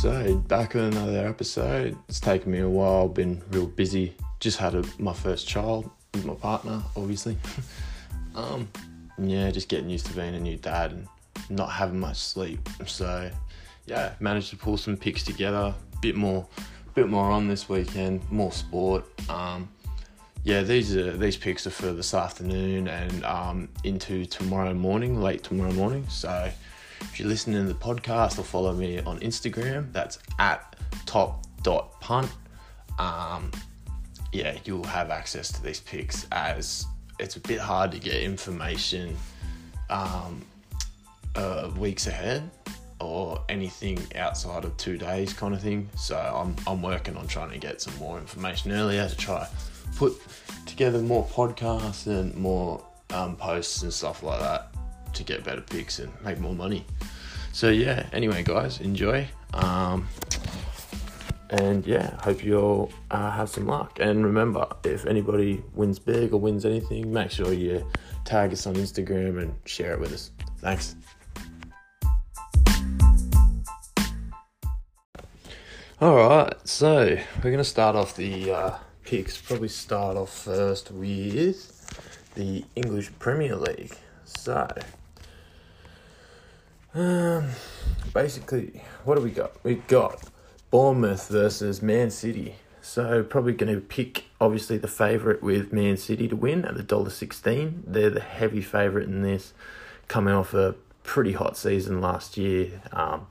So, back with another episode. It's taken me a while, been real busy. Just had a, my first child with my partner, obviously. um, yeah, just getting used to being a new dad and not having much sleep. So, yeah, managed to pull some picks together. Bit more, bit more on this weekend. More sport. Um, yeah, these are these picks are for this afternoon and um, into tomorrow morning, late tomorrow morning. So if you're listening to the podcast or follow me on Instagram, that's at top dot punt. Um, yeah, you'll have access to these picks as it's a bit hard to get information um, uh, weeks ahead or anything outside of two days kind of thing. So I'm, I'm working on trying to get some more information earlier to try to put together more podcasts and more um, posts and stuff like that to get better picks and make more money. So yeah, anyway, guys, enjoy. Um, and yeah, hope you all uh, have some luck. And remember, if anybody wins big or wins anything, make sure you tag us on Instagram and share it with us. Thanks. All right, so we're gonna start off the uh, picks. Probably start off first with the English Premier League. So, um, basically, what do we got? We got Bournemouth versus Man City. So probably going to pick obviously the favourite with Man City to win at the dollar sixteen. They're the heavy favourite in this, coming off a pretty hot season last year. Um,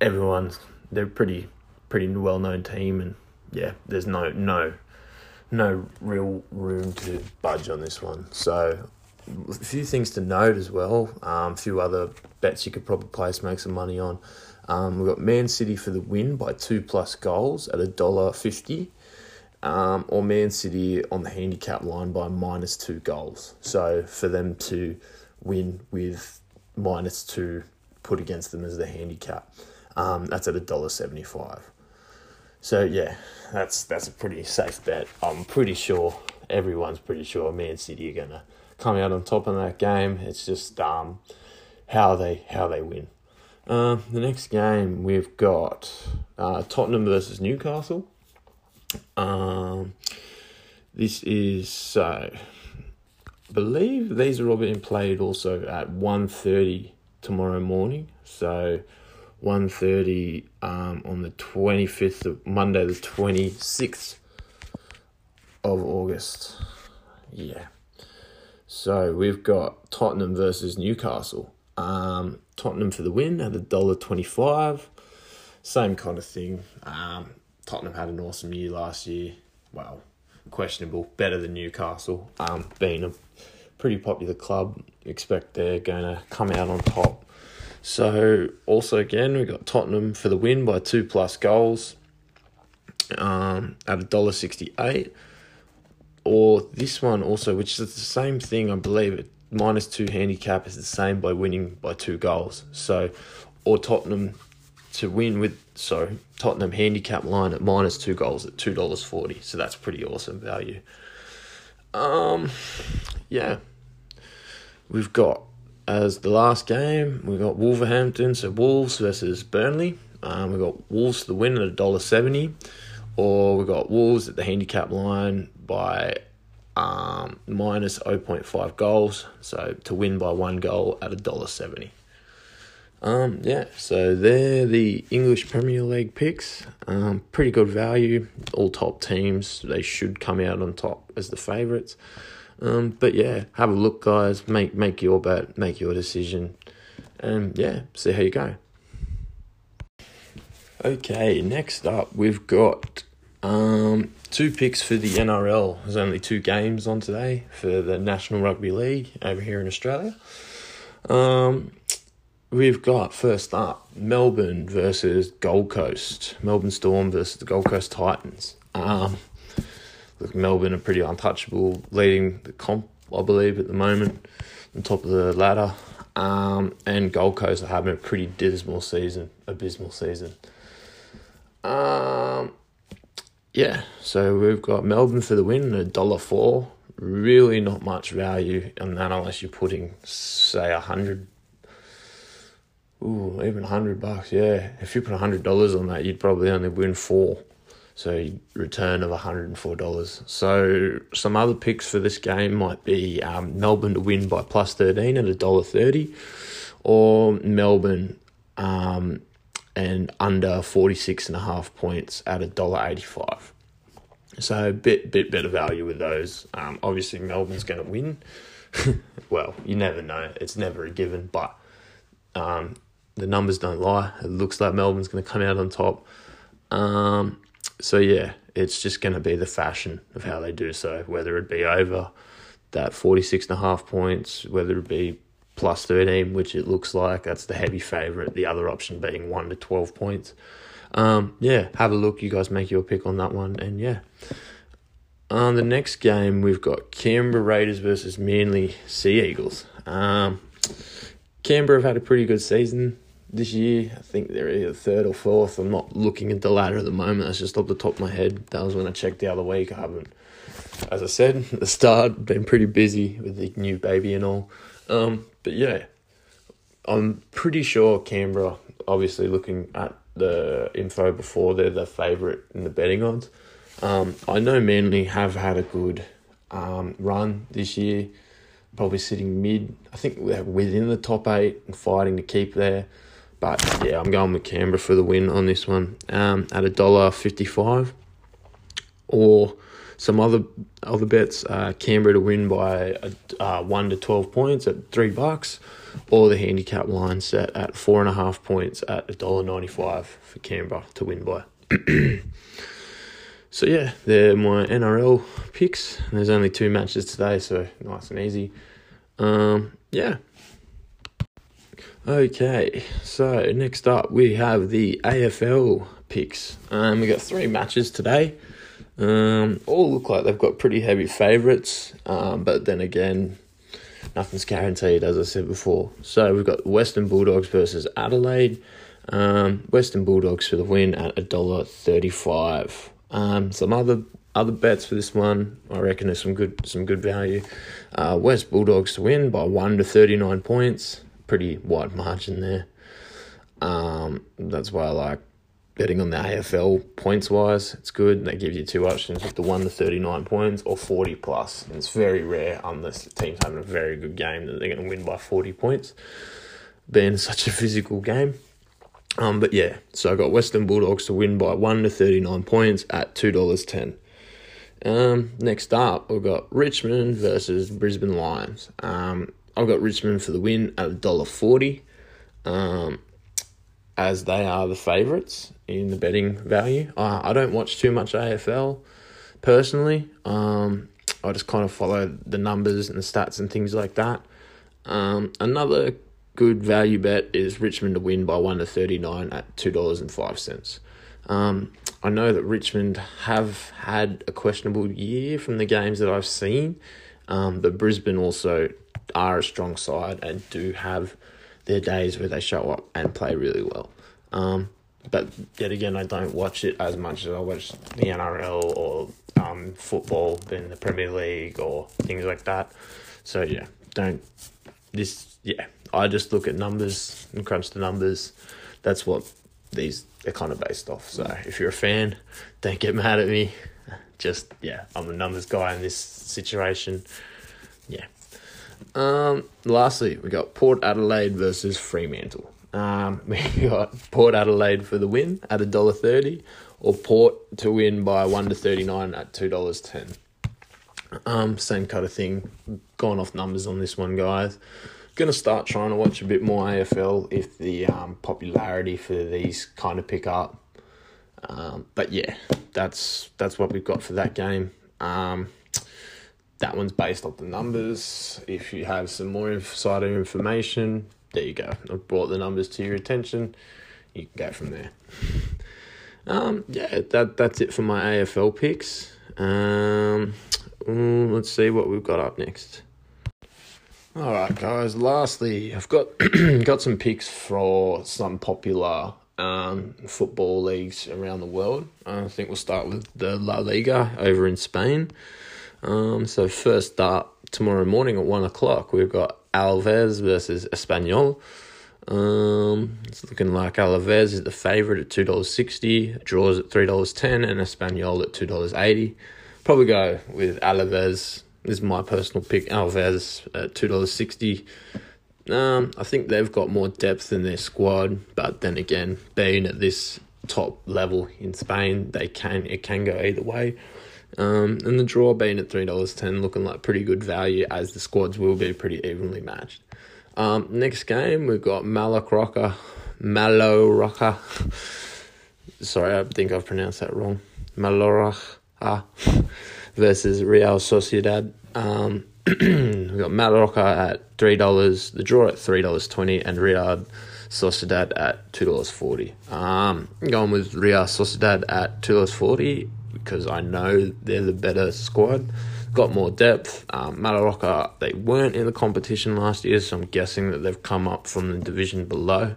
everyone's they're pretty pretty well known team, and yeah, there's no no no real room to budge on this one. So a few things to note as well. Um, a few other bets you could probably place, make some money on. Um, we've got Man City for the win by two plus goals at a dollar fifty, um, or Man City on the handicap line by minus two goals. So for them to win with minus two put against them as the handicap, um, that's at a dollar seventy five. So yeah, that's that's a pretty safe bet. I'm pretty sure everyone's pretty sure Man City are gonna come out on top in that game. It's just um, how they how they win. Uh, the next game we've got uh, Tottenham versus Newcastle. Um, this is so. I believe these are all being played also at 1.30 tomorrow morning. So 1.30 um, on the 25th of Monday, the 26th of August. Yeah. So we've got Tottenham versus Newcastle. Um, Tottenham for the win at a dollar twenty-five. Same kind of thing. Um, Tottenham had an awesome year last year. Well, questionable. Better than Newcastle. Um, being a pretty popular club, expect they're going to come out on top. So also again, we got Tottenham for the win by two plus goals. Um, at a dollar sixty-eight or this one also, which is the same thing, I believe minus two handicap is the same by winning by two goals. So, or Tottenham to win with so Tottenham handicap line at minus two goals at two dollars forty. So that's pretty awesome value. Um, yeah, we've got as the last game we've got Wolverhampton, so Wolves versus Burnley. Um, we got Wolves to the win at a dollar seventy, or we've got Wolves at the handicap line by um, minus 0.5 goals. So to win by one goal at a dollar seventy. Um, yeah, so they're the English Premier League picks. Um, pretty good value. All top teams. They should come out on top as the favourites. Um, but yeah, have a look, guys. Make make your bet. Make your decision. And yeah, see how you go. Okay, next up we've got um, two picks for the NRL. There's only two games on today for the National Rugby League over here in Australia. Um, we've got first up Melbourne versus Gold Coast. Melbourne Storm versus the Gold Coast Titans. Um, look, Melbourne are pretty untouchable, leading the comp, I believe, at the moment, on top of the ladder. Um, and Gold Coast are having a pretty dismal season, abysmal season. Um, yeah, so we've got Melbourne for the win, a dollar four. Really not much value on that unless you're putting, say, a hundred Ooh, even hundred bucks. Yeah, if you put hundred dollars on that, you'd probably only win four. So return of hundred and four dollars. So some other picks for this game might be um, Melbourne to win by plus thirteen at a dollar thirty, or Melbourne um, and under 46 and a half points at. So a bit bit better value with those. Um, obviously Melbourne's going to win. well, you never know. It's never a given, but um, the numbers don't lie. It looks like Melbourne's going to come out on top. Um, so yeah, it's just going to be the fashion of how they do so. Whether it be over that 46 and a half points, whether it be plus 13, which it looks like that's the heavy favourite. The other option being 1 to 12 points. Um, yeah, have a look. You guys make your pick on that one. And yeah. On the next game, we've got Canberra Raiders versus Manly Sea Eagles. Um, Canberra have had a pretty good season this year. I think they're either third or fourth. I'm not looking at the ladder at the moment. That's just off the top of my head. That was when I checked the other week. I haven't, as I said at the start, been pretty busy with the new baby and all. Um, but yeah, I'm pretty sure Canberra, obviously looking at the info before, they're the favourite in the betting odds. Um, I know Manly have had a good um, run this year, probably sitting mid. I think within the top eight and fighting to keep there. But yeah, I'm going with Canberra for the win on this one um, at a dollar fifty-five, or some other other bets. Uh, Canberra to win by uh, one to twelve points at three bucks, or the handicap line set at four and a half points at a dollar ninety-five for Canberra to win by. so yeah, they're my NRL picks. There's only two matches today, so nice and easy. Um, yeah. Okay, so next up we have the AFL picks. Um, we got three matches today. Um, all look like they've got pretty heavy favourites, um, but then again, nothing's guaranteed, as I said before. So we've got Western Bulldogs versus Adelaide. Um, Western Bulldogs for the win at a dollar thirty-five. Um, some other other bets for this one, I reckon there's some good some good value. Uh, West Bulldogs to win by one to thirty-nine points pretty wide margin there. Um, that's why I like betting on the AFL points wise. It's good. They give you two options with the one to thirty nine points or forty plus. And it's very rare unless the team's having a very good game that they're going to win by forty points. Being such a physical game. Um, but yeah, so I got Western Bulldogs to win by one to thirty nine points at two dollars ten. Um, next up, we've got Richmond versus Brisbane Lions. Um, I've got Richmond for the win at a dollar forty, um, as they are the favourites in the betting value. Uh, I don't watch too much AFL personally. Um, I just kind of follow the numbers and the stats and things like that. Um, another good value bet is Richmond to win by one to thirty nine at two dollars and five cents. Um, I know that Richmond have had a questionable year from the games that I've seen, um, but Brisbane also are a strong side and do have their days where they show up and play really well. Um, but yet again, I don't watch it as much as I watch the NRL or um, football in the Premier League or things like that. So yeah, don't this yeah. I just look at numbers and crunch the numbers. That's what these are kind of based off. So if you're a fan, don't get mad at me. Just yeah, I'm a numbers guy in this situation. Yeah, um, lastly, we got Port Adelaide versus Fremantle. Um, we got Port Adelaide for the win at a dollar thirty, or Port to win by one to thirty nine at two dollars ten. Um, same kind of thing. Going off numbers on this one, guys. Gonna start trying to watch a bit more AFL if the um, popularity for these kind of pick up. Um, but yeah, that's that's what we've got for that game. Um, that one's based off the numbers. If you have some more insider information, there you go. I've brought the numbers to your attention. You can go from there. Um, yeah, that that's it for my AFL picks. Um, mm, let's see what we've got up next. All right, guys. Lastly, I've got got some picks for some popular um, football leagues around the world. I think we'll start with the La Liga over in Spain. Um, so first up tomorrow morning at one o'clock, we've got Alaves versus Espanyol. Um, it's looking like Alaves is the favourite at two dollars sixty, draws at three dollars ten, and Espanyol at two dollars eighty. Probably go with Alaves. This is my personal pick. Alves at two dollars sixty. Um, I think they've got more depth in their squad, but then again, being at this top level in Spain, they can it can go either way. Um, and the draw being at three dollars ten, looking like pretty good value as the squads will be pretty evenly matched. Um, next game we've got Malacroca, Maloroca. Sorry, I think I've pronounced that wrong. Maloroca versus Real Sociedad. Um, we've got Mallorca at three dollars, the draw at three dollars twenty, and Real Sociedad at two dollars forty. Um, going with Real Sociedad at two dollars forty because I know they're the better squad, got more depth. Um, they weren't in the competition last year, so I'm guessing that they've come up from the division below.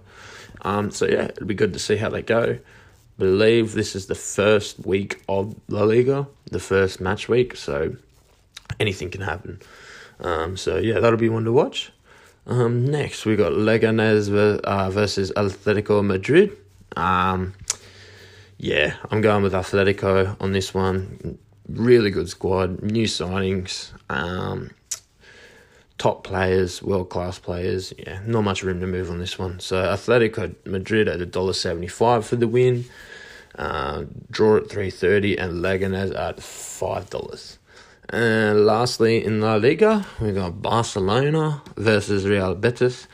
Um, so yeah, it'll be good to see how they go. Believe this is the first week of La Liga, the first match week, so anything can happen. Um, so yeah, that'll be one to watch. Um, next we got Leganes uh, versus Atletico Madrid. Um, yeah, I'm going with Atletico on this one. Really good squad, new signings, um, top players, world class players. Yeah, not much room to move on this one. So Atletico Madrid at a dollar seventy five for the win. Uh, draw at three thirty and Leganes at five dollars. And lastly, in La Liga, we got Barcelona versus Real Betis.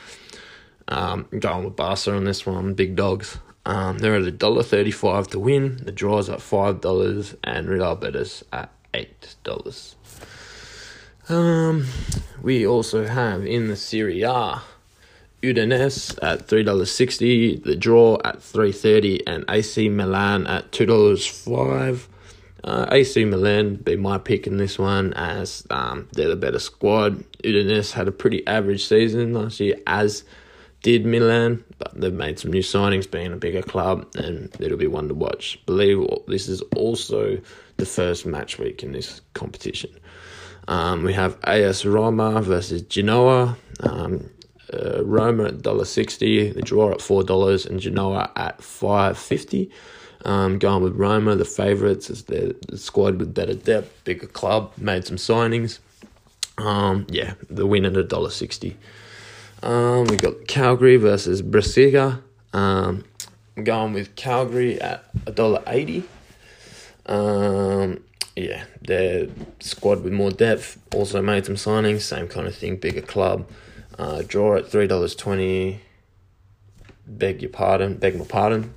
Um, going with Barca on this one, big dogs. Um, they're at a dollar thirty-five to win. The draws at five dollars, and Real Betis at eight dollars. Um, we also have in the Serie A, Udinese at three dollars sixty. The draw at three thirty, and AC Milan at two dollars five. Uh, AC Milan be my pick in this one as um, they're the better squad. Udinese had a pretty average season last year, as did Milan, but they've made some new signings, being a bigger club, and it'll be one to watch. Believe this is also the first match week in this competition. Um, we have AS Roma versus Genoa. Um, uh, Roma at dollar sixty, the draw at four dollars, and Genoa at five fifty. Um, going with Roma, the favourites, is the, the squad with better depth, bigger club, made some signings. Um, yeah, the win at a dollar sixty. Um, we got Cagliari versus Brescia. Um, I'm going with Cagliari at a dollar eighty. Um, yeah, their squad with more depth also made some signings. Same kind of thing, bigger club. Uh, draw at three dollars twenty. Beg your pardon. Beg my pardon.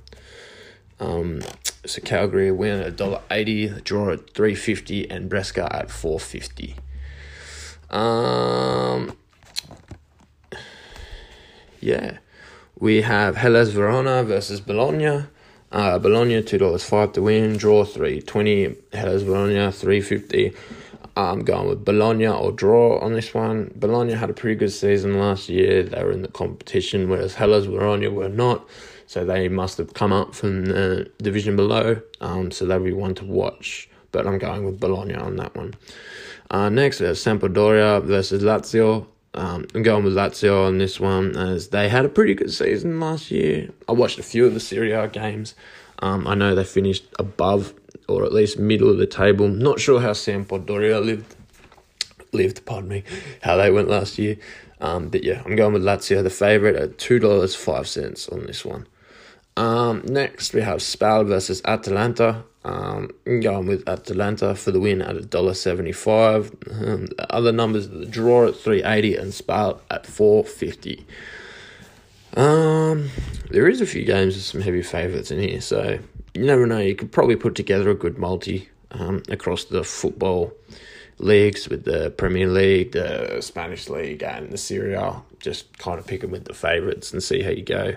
Um, so Cagliari win at dollar eighty, draw at three fifty, and Brescia at four fifty. Um, yeah, we have Hellas Verona versus Bologna. Uh, Bologna two dollars five to win, draw three twenty. Hellas Verona three fifty. I'm going with Bologna or draw on this one. Bologna had a pretty good season last year. They were in the competition, whereas Hellas Verona were not. So they must have come up from the division below. Um, so they'll be one to watch. But I'm going with Bologna on that one. Uh, next, we have Sampdoria versus Lazio. Um, I'm going with Lazio on this one as they had a pretty good season last year. I watched a few of the Serie A games. Um, I know they finished above or at least middle of the table. Not sure how Sampdoria lived, lived, pardon me, how they went last year. Um, but yeah, I'm going with Lazio, the favourite, at two dollars five cents on this one. Um, next, we have Spal versus Atalanta. Um, going with Atalanta for the win at a dollar seventy-five. Um, the other numbers: the draw at three eighty and Spal at four fifty. Um, there is a few games with some heavy favourites in here, so you never know. You could probably put together a good multi um, across the football leagues with the Premier League, the Spanish League, and the Serie A. Just kind of pick them with the favourites and see how you go.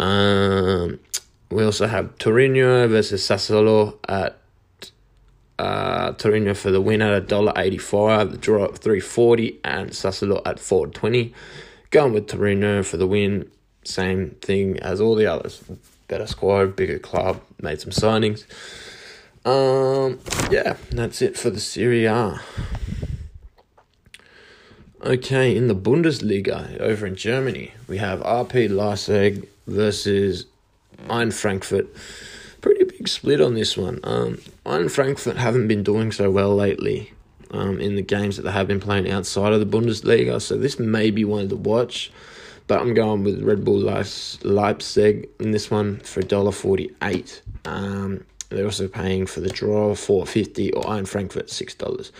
Um, we also have Torino versus Sassuolo at uh, Torino for the win at a dollar eighty five, the draw at three forty, and Sassuolo at four twenty. Going with Torino for the win, same thing as all the others. Better squad, bigger club, made some signings. Um, yeah, that's it for the Serie A. Okay, in the Bundesliga over in Germany, we have RB Leipzig versus Ein Frankfurt. Pretty big split on this one. Um, Ein Frankfurt haven't been doing so well lately um, in the games that they have been playing outside of the Bundesliga, so this may be one to watch. But I'm going with Red Bull Leipzig in this one for $1.48. Um, they're also paying for the draw four fifty or Ein Frankfurt six dollars.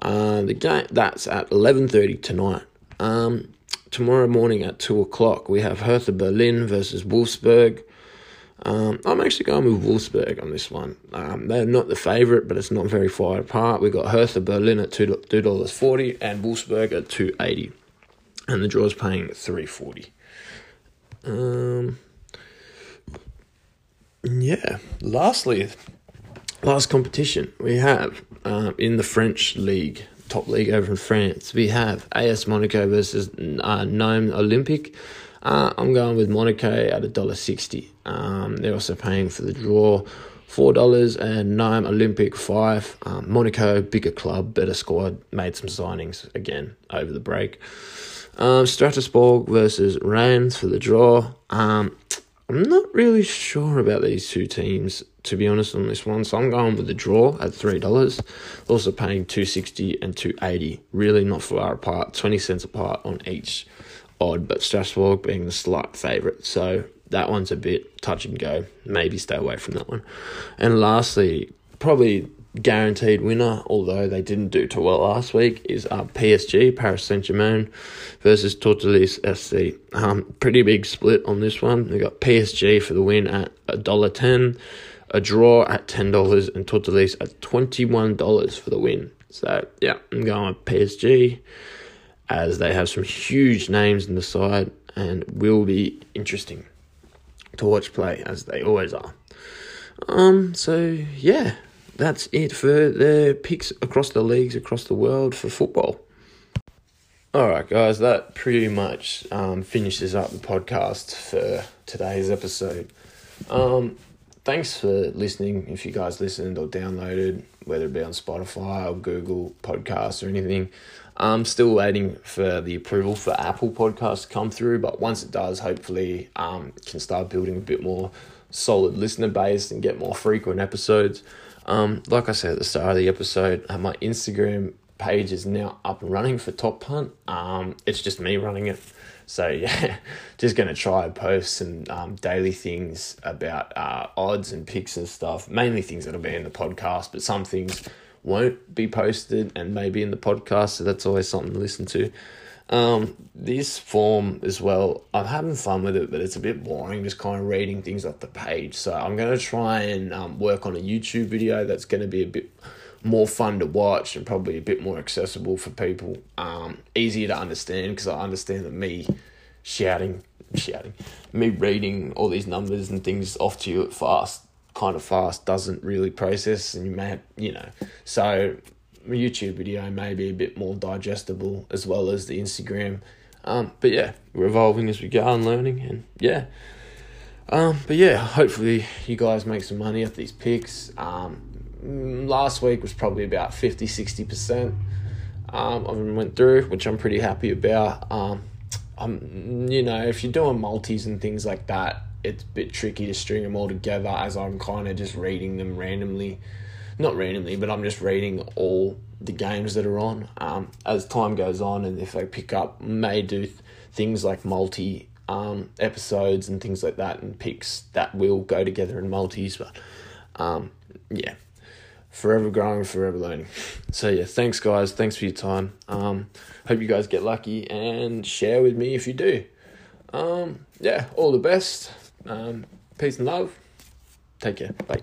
Uh, the game that's at eleven thirty tonight. Um, tomorrow morning at two o'clock we have Hertha Berlin versus Wolfsburg. Um, I'm actually going with Wolfsburg on this one. Um, they're not the favourite, but it's not very far apart. We got Hertha Berlin at two dollars forty and Wolfsburg at two eighty, and the draw is paying three forty. Um, yeah. Lastly, last competition we have uh, in the French league, top league over in France. We have AS Monaco versus uh, Nîmes Olympique. Uh, I'm going with Monaco at a dollar sixty. Um, they're also paying for the draw, four dollars, and Nîmes Olympic five. Um, Monaco, bigger club, better squad, made some signings again over the break. Um, Strasbourg versus Reims for the draw. Um, I'm not really sure about these two teams, to be honest, on this one. So I'm going with the draw at three dollars. Also paying two sixty and two eighty. Really not far apart, twenty cents apart on each odd, but Strasbourg being the slight favourite. So that one's a bit touch and go. Maybe stay away from that one. And lastly, probably guaranteed winner, although they didn't do too well last week, is uh, PSG, Paris Saint Germain, versus Toulouse SC. Um, pretty big split on this one. We got PSG for the win at a dollar ten, a draw at ten dollars, and Toulouse at twenty one dollars for the win. So yeah, I'm going with PSG as they have some huge names in the side and will be interesting to watch play as they always are. Um, so yeah, that's it for the picks across the leagues across the world for football. All right, guys, that pretty much um, finishes up the podcast for today's episode. Um, thanks for listening. If you guys listened or downloaded, whether it be on Spotify or Google Podcasts or anything, I'm still waiting for the approval for Apple Podcasts to come through. But once it does, hopefully, um, can start building a bit more solid listener base and get more frequent episodes. Um, like I said at the start of the episode, uh, my Instagram page is now up and running for Top Punt. Um, it's just me running it. So yeah, just gonna try and post some um, daily things about uh, odds and picks and stuff. Mainly things that'll be in the podcast, but some things won't be posted and maybe in the podcast. So that's always something to listen to. Um, this form as well, I'm having fun with it, but it's a bit boring just kind of reading things off the page. So I'm going to try and um, work on a YouTube video that's going to be a bit more fun to watch and probably a bit more accessible for people. Um, easier to understand because I understand that me shouting, shouting, me reading all these numbers and things off to you at fast, kind of fast, doesn't really process, and you may, have, you know, so YouTube video may be a bit more digestible as well as the Instagram. Um, but yeah, we're evolving as we go and learning, and yeah. Um, but yeah, hopefully you guys make some money off these picks. Um, last week was probably about 50 60% um, of them went through, which I'm pretty happy about. Um, um, you know, if you're doing multis and things like that, it's a bit tricky to string them all together as I'm kind of just reading them randomly not randomly, but I'm just reading all the games that are on. Um, as time goes on, and if I pick up, may do th- things like multi um, episodes and things like that, and picks that will go together in multis. But um, yeah, forever growing, forever learning. So yeah, thanks guys. Thanks for your time. Um, hope you guys get lucky and share with me if you do. Um, yeah, all the best. Um, peace and love. Take care. Bye.